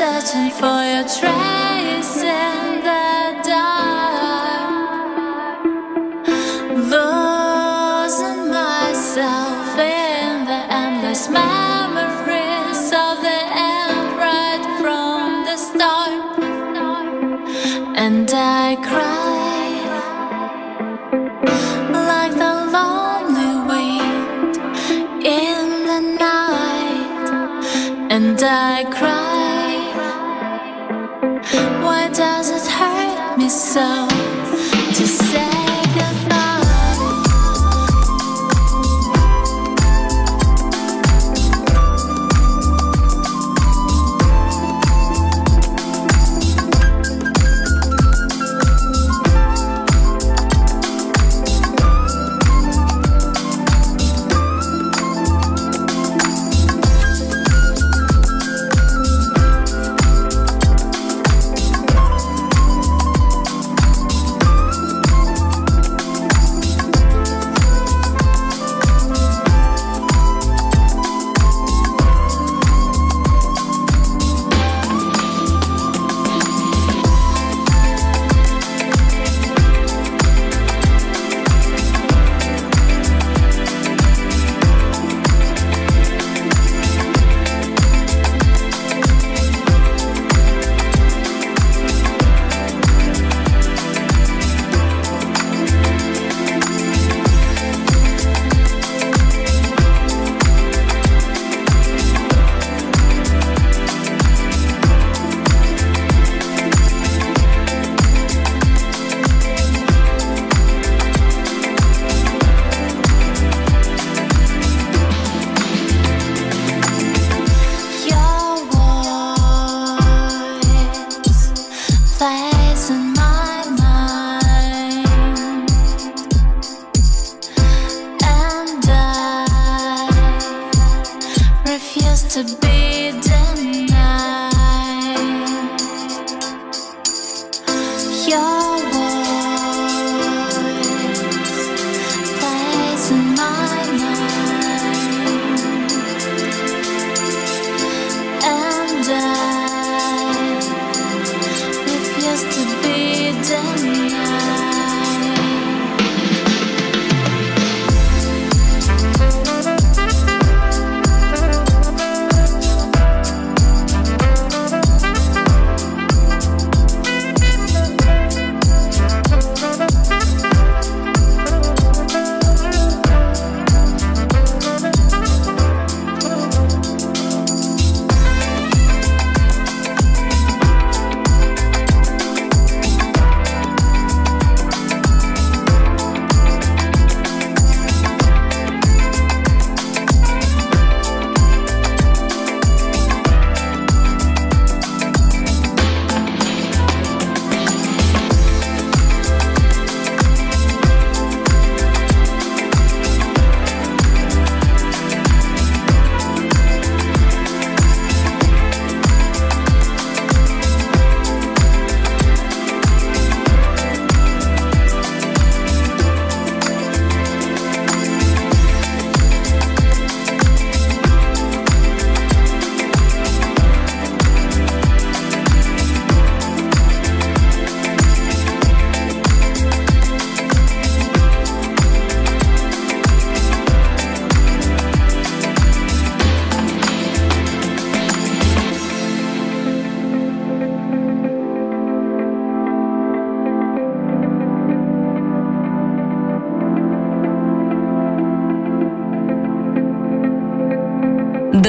searching for your trace in the dark, losing myself in the endless memories of the end right from the start, and I cry like the lonely wind in the night, and I cry.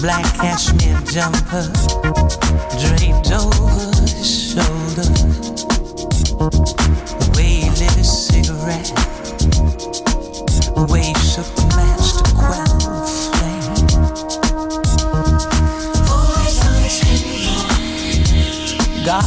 Black cashmere jumper draped over his shoulder. The way he lit his cigarette, the way he shook the match to quell the flame. God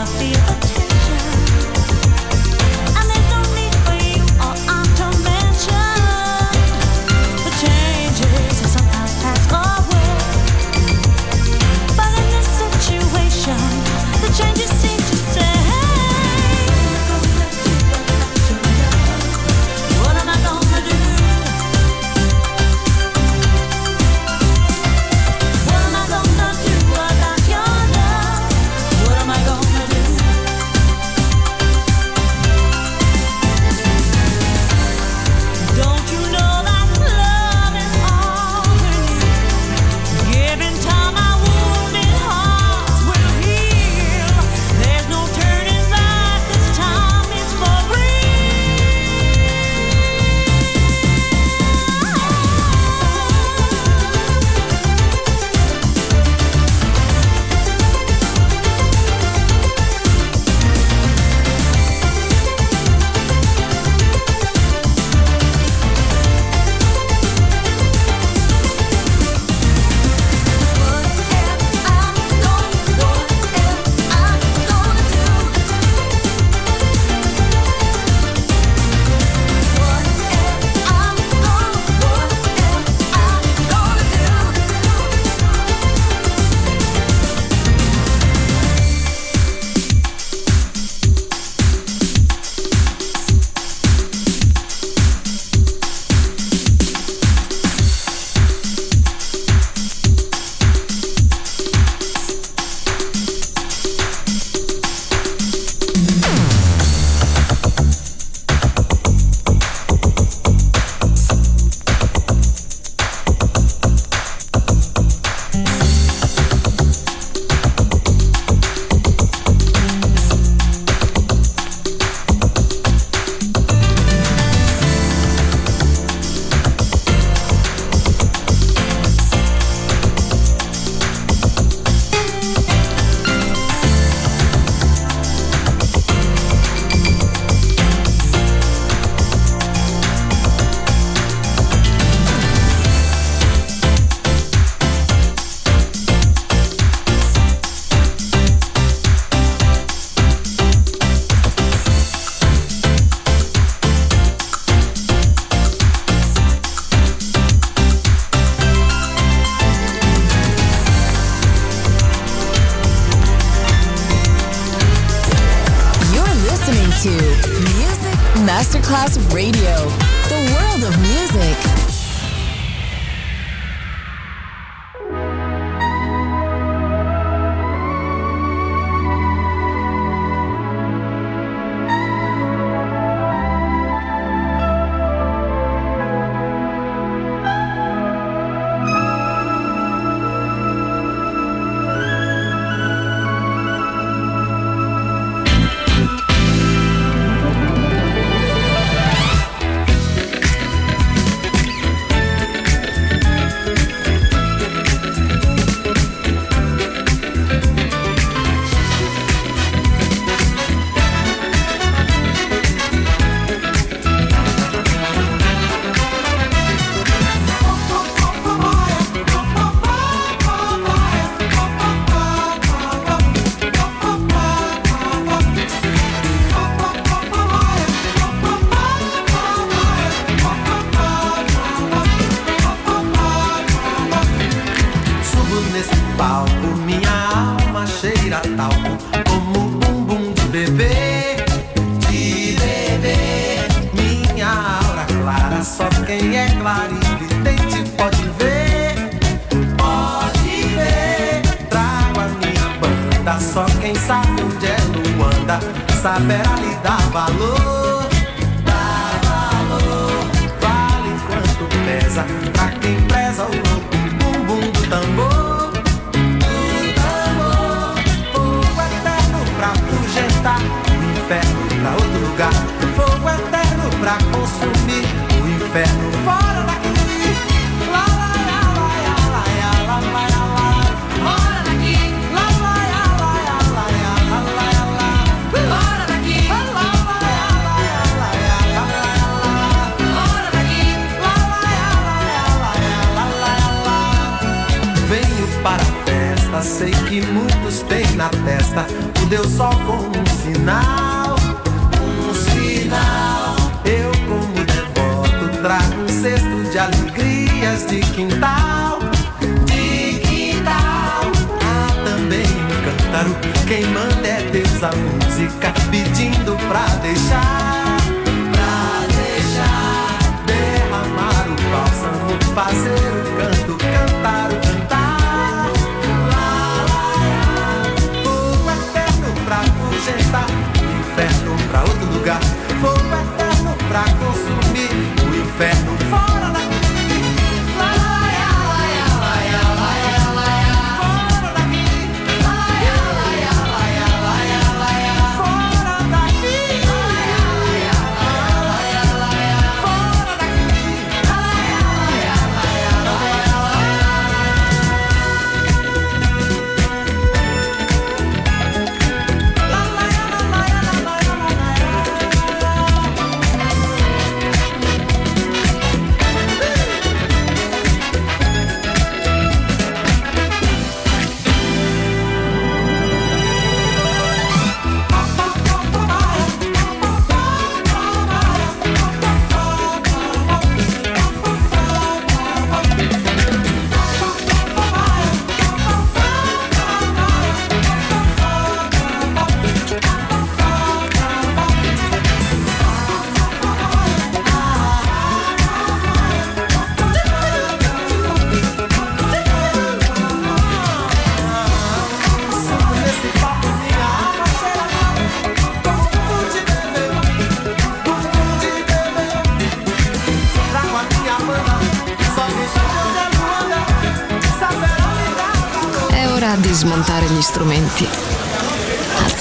I feel